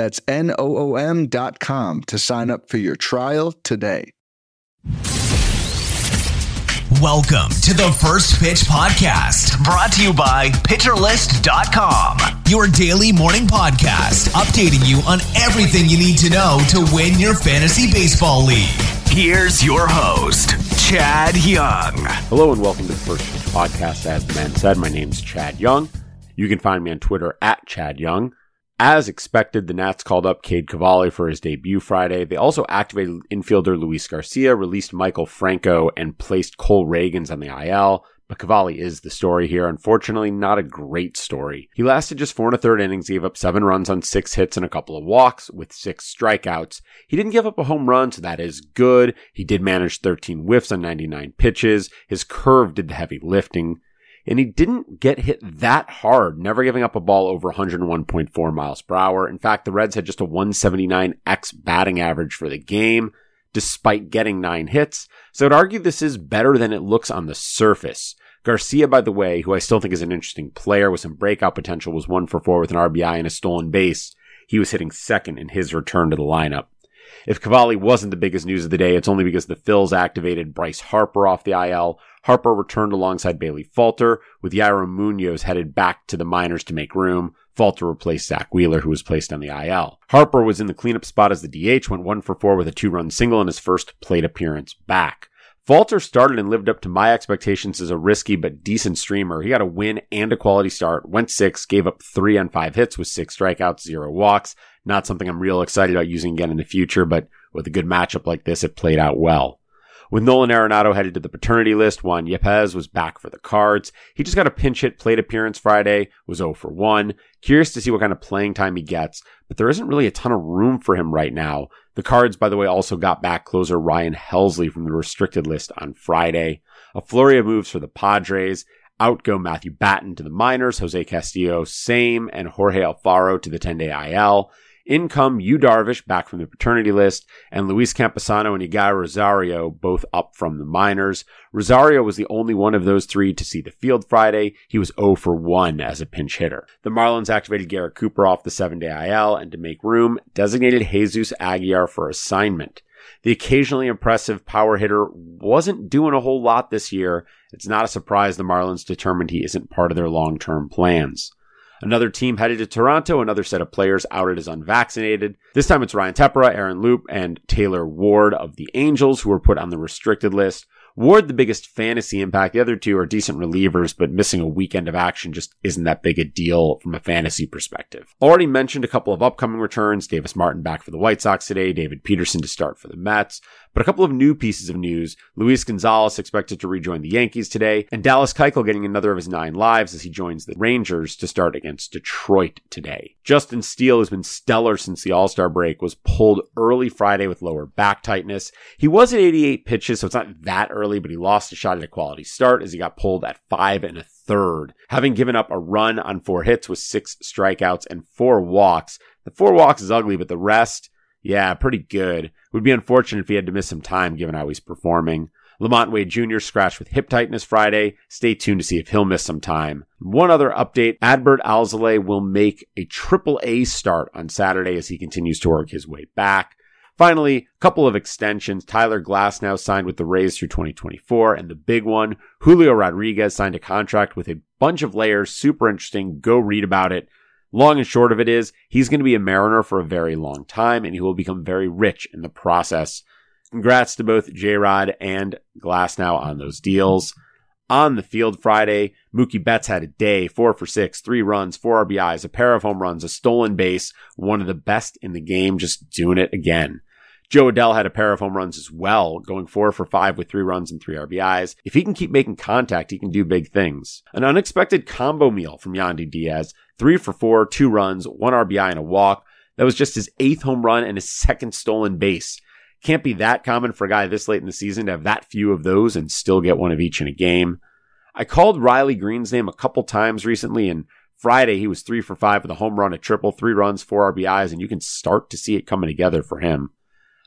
That's N O O M.com to sign up for your trial today. Welcome to the First Pitch Podcast, brought to you by PitcherList.com, your daily morning podcast, updating you on everything you need to know to win your fantasy baseball league. Here's your host, Chad Young. Hello and welcome to the First Pitch Podcast. As the man said, my name's Chad Young. You can find me on Twitter at Chad Young. As expected, the Nats called up Cade Cavalli for his debut Friday. They also activated infielder Luis Garcia, released Maikel Franco, and placed Cole Ragans on the IL. But Cavalli is the story here. Unfortunately, not a great story. He lasted just four and a third innings, gave up seven runs on six hits and a couple of walks with six strikeouts. He didn't give up a home run, so that is good. He did manage 13 whiffs on 99 pitches. His curve did the heavy lifting and he didn't get hit that hard, never giving up a ball over 101.4 miles per hour. In fact, the Reds had just a 179x batting average for the game, despite getting nine hits. So I'd argue this is better than it looks on the surface. Garcia, by the way, who I still think is an interesting player with some breakout potential, was one for four with an RBI and a stolen base. He was hitting second in his return to the lineup. If Cavalli wasn't the biggest news of the day, it's only because the Phils activated Bryce Harper off the IL. Harper returned alongside Bailey Falter, with Yairo Munoz headed back to the minors to make room. Falter replaced Zack Wheeler, who was placed on the IL. Harper was in the cleanup spot as the DH, went one for four with a two run single in his first plate appearance back. Falter started and lived up to my expectations as a risky but decent streamer. He got a win and a quality start, went six, gave up three on five hits with six strikeouts, zero walks. Not something I'm real excited about using again in the future, but with a good matchup like this, it played out well. With Nolan Arenado headed to the paternity list, Juan Yepez was back for the Cards. He just got a pinch hit plate appearance Friday, was 0 for 1. Curious to see what kind of playing time he gets, but there isn't really a ton of room for him right now. The Cards, by the way, also got back closer Ryan Helsley from the restricted list on Friday. A flurry of moves for the Padres. Out go Matthew Batten to the minors, Jose Castillo, same, and Jorge Alfaro to the 10 day IL. In come Yu Darvish back from the paternity list, and Luis Campusano and Eguy Rosario both up from the minors. Rosario was the only one of those three to see the field Friday. He was 0 for 1 as a pinch hitter. The Marlins activated Garrett Cooper off the seven day IL and to make room, designated Jesus Aguilar for assignment. The occasionally impressive power hitter wasn't doing a whole lot this year. It's not a surprise the Marlins determined he isn't part of their long term plans. Another team headed to Toronto, another set of players outed as unvaccinated. This time it's Ryan Tepera, Aaron Loup, and Taylor Ward of the Angels who were put on the restricted list. Ward, the biggest fantasy impact. The other two are decent relievers, but missing a weekend of action just isn't that big a deal from a fantasy perspective. Already mentioned a couple of upcoming returns. Davis Martin back for the White Sox today, David Peterson to start for the Mets. But a couple of new pieces of news. Luis Gonzalez expected to rejoin the Yankees today, and Dallas Keuchel getting another of his nine lives as he joins the Rangers to start against Detroit today. Justin Steele has been stellar since the All-Star break, was pulled early Friday with lower back tightness. He was at 88 pitches, so it's not that early, but he lost a shot at a quality start as he got pulled at five and a third. Having given up a run on four hits with six strikeouts and four walks. The four walks is ugly, but the rest, yeah, pretty good. Would be unfortunate if he had to miss some time given how he's performing. LaMonte Wade Jr. scratched with hip tightness Friday. Stay tuned to see if he'll miss some time. One other update, Adbert Alzolay will make a triple A start on Saturday as he continues to work his way back. Finally, a couple of extensions. Tyler Glasnow signed with the Rays through 2024, and the big one, Julio Rodriguez signed a contract with a bunch of layers. Super interesting. Go read about it. Long and short of it is, he's going to be a Mariner for a very long time, and he will become very rich in the process. Congrats to both J Rod and Glasnow on those deals. On the field Friday, Mookie Betts had a day, four for six, three runs, four RBIs, a pair of home runs, a stolen base, one of the best in the game, just doing it again. Jo Adell had a pair of home runs as well, going four for five with three runs and three RBIs. If he can keep making contact, he can do big things. An unexpected combo meal from Yandy Diaz, three for four, two runs, one RBI and a walk. That was just his eighth home run and his second stolen base. Can't be that common for a guy this late in the season to have that few of those and still get one of each in a game. I called Riley Greene's name a couple times recently, and Friday he was three for five with a home run, a triple, three runs, four RBIs, and you can start to see it coming together for him.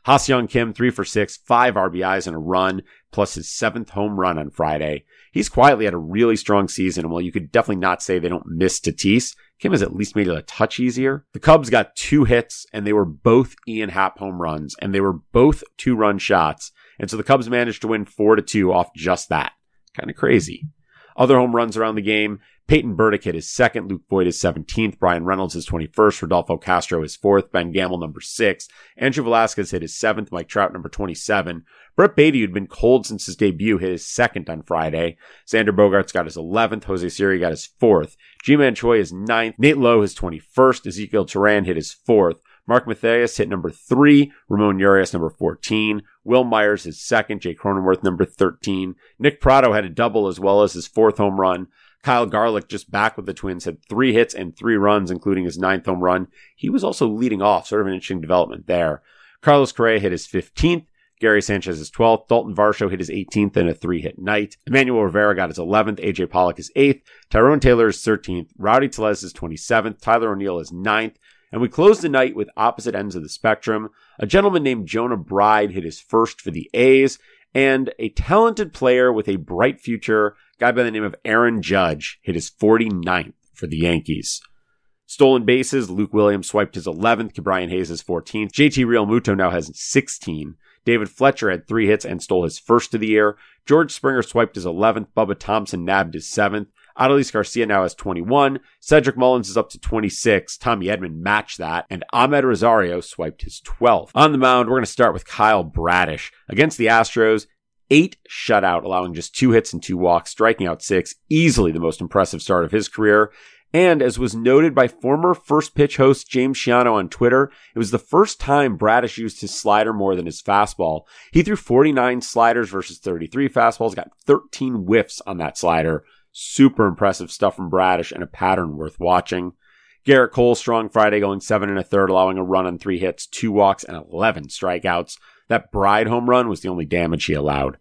Ha-Seong Kim, three for six, five RBIs and a run, plus his seventh home run on Friday. He's quietly had a really strong season, and while you could definitely not say they don't miss Tatis, Kim has at least made it a touch easier. The Cubs got two hits, and they were both Ian Happ home runs, and they were both two run shots. And so the Cubs managed to win four to two off just that. Kind of crazy. Other home runs around the game. Peyton Burdick hit his second, Luke Voit his 17th, Bryan Reynolds his 21st, Rodolfo Castro his fourth, Ben Gamel number six, Andrew Velazquez hit his seventh, Mike Trout number 27. Brett Baty, who'd been cold since his debut, hit his second on Friday. Xander Bogaerts got his 11th, Jose Siri got his fourth, Ji-Man Choi his ninth, Nate Lowe his 21st, Ezequiel Duran hit his fourth, Mark Mathias hit number three, Ramon Urias number 14, Wil Myers his second, Jake Cronenworth number 13. Nick Pratto had a double as well as his fourth home run. Kyle Garlick, just back with the Twins, had three hits and three runs, including his ninth home run. He was also leading off, sort of an interesting development there. Carlos Correa hit his 15th. Gary Sanchez his 12th. Dalton Varsho hit his 18th in a three hit night. Emmanuel Rivera got his 11th. AJ Pollock his 8th. Tyrone Taylor his 13th. Rowdy Tellez his 27th. Tyler O'Neill his 9th. And we closed the night with opposite ends of the spectrum. A gentleman named Jonah Bride hit his first for the A's, and a talented player with a bright future guy by the name of Aaron Judge hit his 49th for the Yankees. Stolen bases, Luke Williams swiped his 11th, Ke'Bryan Hayes his 14th. JT Realmuto now has 16. David Fletcher had three hits and stole his first of the year. George Springer swiped his 11th. Bubba Thompson nabbed his 7th. Adolis Garcia now has 21. Cedric Mullins is up to 26. Tommy Edman matched that. And Amed Rosario swiped his 12th. On the mound, we're going to start with Kyle Bradish. Against the Astros, eight shutout, allowing just two hits and two walks, striking out six, easily the most impressive start of his career. And as was noted by former first pitch host James Schiano on Twitter, it was the first time Bradish used his slider more than his fastball. He threw 49 sliders versus 33 fastballs, got 13 whiffs on that slider. Super impressive stuff from Bradish and a pattern worth watching. Gerrit Cole strong Friday going seven and a third, allowing a run on three hits, two walks, and 11 strikeouts. That Bride home run was the only damage he allowed.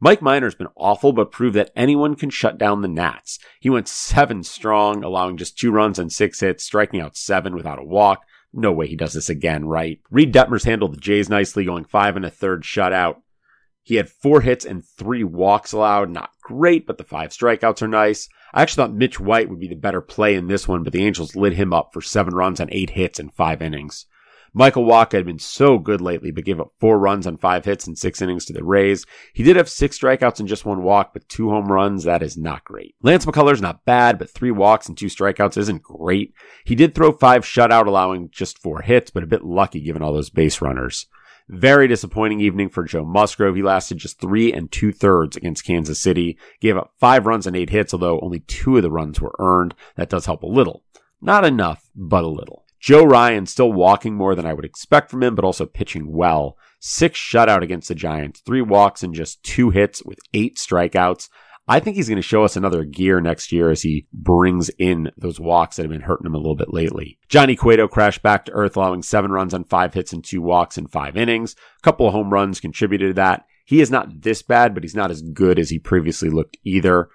Mike Minor's been awful, but proved that anyone can shut down the Nats. He went seven strong, allowing just two runs and six hits, striking out seven without a walk. No way he does this again, right? Reid Detmers handled the Jays nicely, going five and a third shutout. He had four hits and three walks allowed. Not great, but the five strikeouts are nice. I actually thought Mitch White would be the better play in this one, but the Angels lit him up for seven runs on eight hits in five innings. Michael Wacha had been so good lately, but gave up four runs on five hits and six innings to the Rays. He did have six strikeouts and just one walk, but two home runs, that is not great. Lance McCullers not bad, but three walks and two strikeouts isn't great. He did throw five shutout, allowing just four hits, but a bit lucky given all those base runners. Very disappointing evening for Joe Musgrove. He lasted just three and two thirds against Kansas City. Gave up five runs and eight hits, although only two of the runs were earned. That does help a little. Not enough, but a little. Joe Ryan still walking more than I would expect from him, but also pitching well. Six shutout against the Giants, three walks and just two hits with eight strikeouts. I think he's going to show us another gear next year as he brings in those walks that have been hurting him a little bit lately. Johnny Cueto crashed back to earth, allowing seven runs on five hits and two walks in five innings. A couple of home runs contributed to that. He is not this bad, but he's not as good as he previously looked either.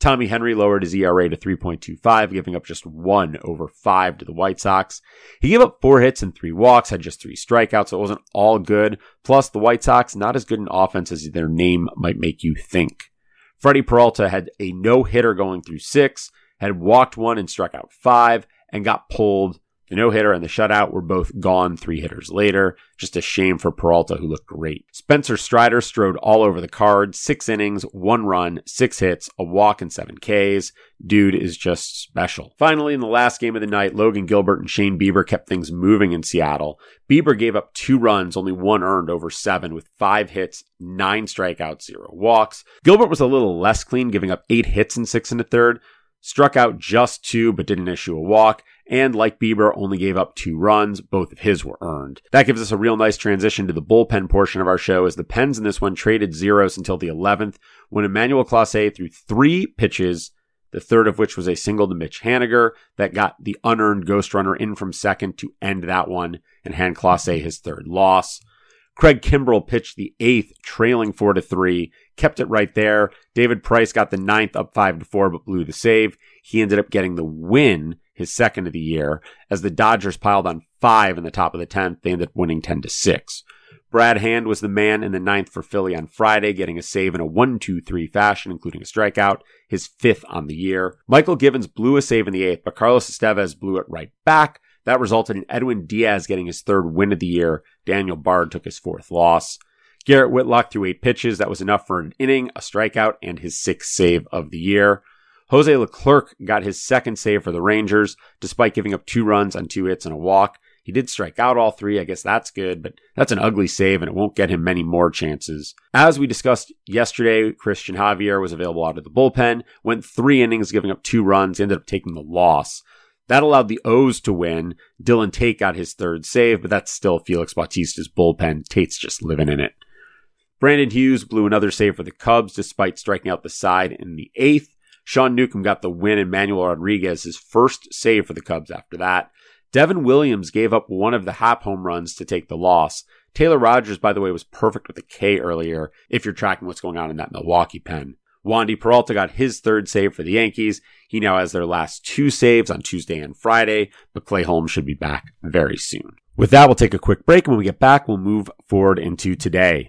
Tommy Henry lowered his ERA to 3.25, giving up just one over five to the White Sox. He gave up four hits and three walks, had just three strikeouts, so it wasn't all good. Plus, the White Sox, not as good an offense as their name might make you think. Freddie Peralta had a no hitter going through six, had walked one and struck out five, and got pulled the no hitter and the shutout were both gone three hitters later. Just a shame for Peralta, who looked great. Spencer Strider strode all over the card. Six innings, one run, six hits, a walk, and seven Ks. Dude is just special. Finally, in the last game of the night, Logan Gilbert and Shane Bieber kept things moving in Seattle. Bieber gave up two runs, only one earned over seven, with five hits, nine strikeouts, zero walks. Gilbert was a little less clean, giving up eight hits in six and a third struck out just two but didn't issue a walk and like Bieber, only gave up two runs. Both of his were earned. That gives us a real nice transition to the bullpen portion of our show as the Pens in this one traded zeros until the 11th when Emmanuel Clase threw three pitches the third of which was a single to Mitch Haniger that got the unearned ghost runner in from second to end that one and hand Clase his third loss. Craig Kimbrel pitched the eighth, trailing four to three, kept it right there. David Price got the ninth up five to four, but blew the save. He ended up getting the win, his second of the year, as the Dodgers piled on five in the top of the tenth. They ended up winning ten to six. Brad Hand was the man in the ninth for Philly on Friday, getting a save in a 1 2 3 fashion, including a strikeout, his fifth on the year. Mychal Givens blew a save in the eighth, but Carlos Estevez blew it right back. That resulted in Edwin Diaz getting his third win of the year. Daniel Bard took his fourth loss. Garrett Whitlock threw eight pitches. That was enough for an inning, a strikeout, and his sixth save of the year. Jose Leclerc got his second save for the Rangers, despite giving up two runs on two hits and a walk. He did strike out all three. I guess that's good, but that's an ugly save and it won't get him many more chances. As we discussed yesterday, Christian Javier was available out of the bullpen, went three innings, giving up two runs, ended up taking the loss. That allowed the O's to win. Dylan Tate got his third save, but that's still Felix Bautista's bullpen. Tate's just living in it. Brandon Hughes blew another save for the Cubs despite striking out the side in the eighth. Sean Newcomb got the win and Manuel Rodriguez his first save for the Cubs after that. Devin Williams gave up one of the Happ home runs to take the loss. Taylor Rogers, by the way, was perfect with a K earlier if you're tracking what's going on in that Milwaukee pen. Wandy Peralta got his third save for the Yankees. He now has their last two saves on Tuesday and Friday, but Clay Holmes should be back very soon. With that, we'll take a quick break. And when we get back, we'll move forward into today.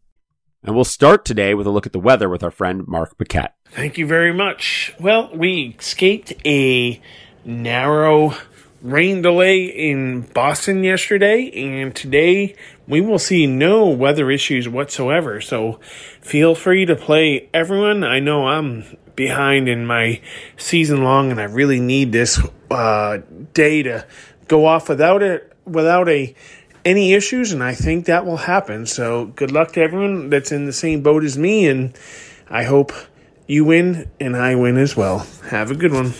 And we'll start today with a look at the weather with our friend Mark Paquette. Thank you very much. Well, we escaped a narrow rain delay in Boston yesterday, and today we will see no weather issues whatsoever. So feel free to play everyone. I know I'm behind in my season long, and I really need this uh, day to go off without it without a any issues, and I think that will happen. So good luck to everyone that's in the same boat as me, and I hope you win and I win as well. Have a good one.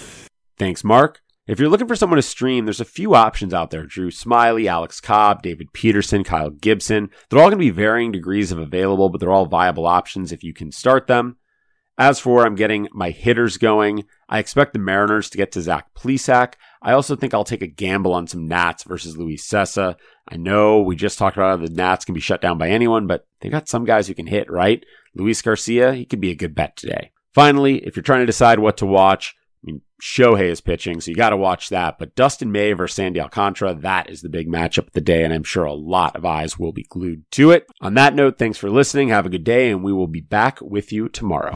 Thanks, Mark. If you're looking for someone to stream, there's a few options out there. Drew Smyly, Alex Cobb, David Peterson, Kyle Gibson. They're all going to be varying degrees of available, but they're all viable options if you can start them. As for where I'm getting my hitters going, I expect the Mariners to get to Zach Plesac. I also think I'll take a gamble on some Nats versus Luis Cessa. I know we just talked about how the Nats can be shut down by anyone, but they got some guys who can hit, right? Luis Garcia, he could be a good bet today. Finally, if you're trying to decide what to watch, I mean, Shohei is pitching, so you got to watch that. But Dustin May versus Sandy Alcantara, that is the big matchup of the day, and I'm sure a lot of eyes will be glued to it. On that note, thanks for listening. Have a good day, and we will be back with you tomorrow.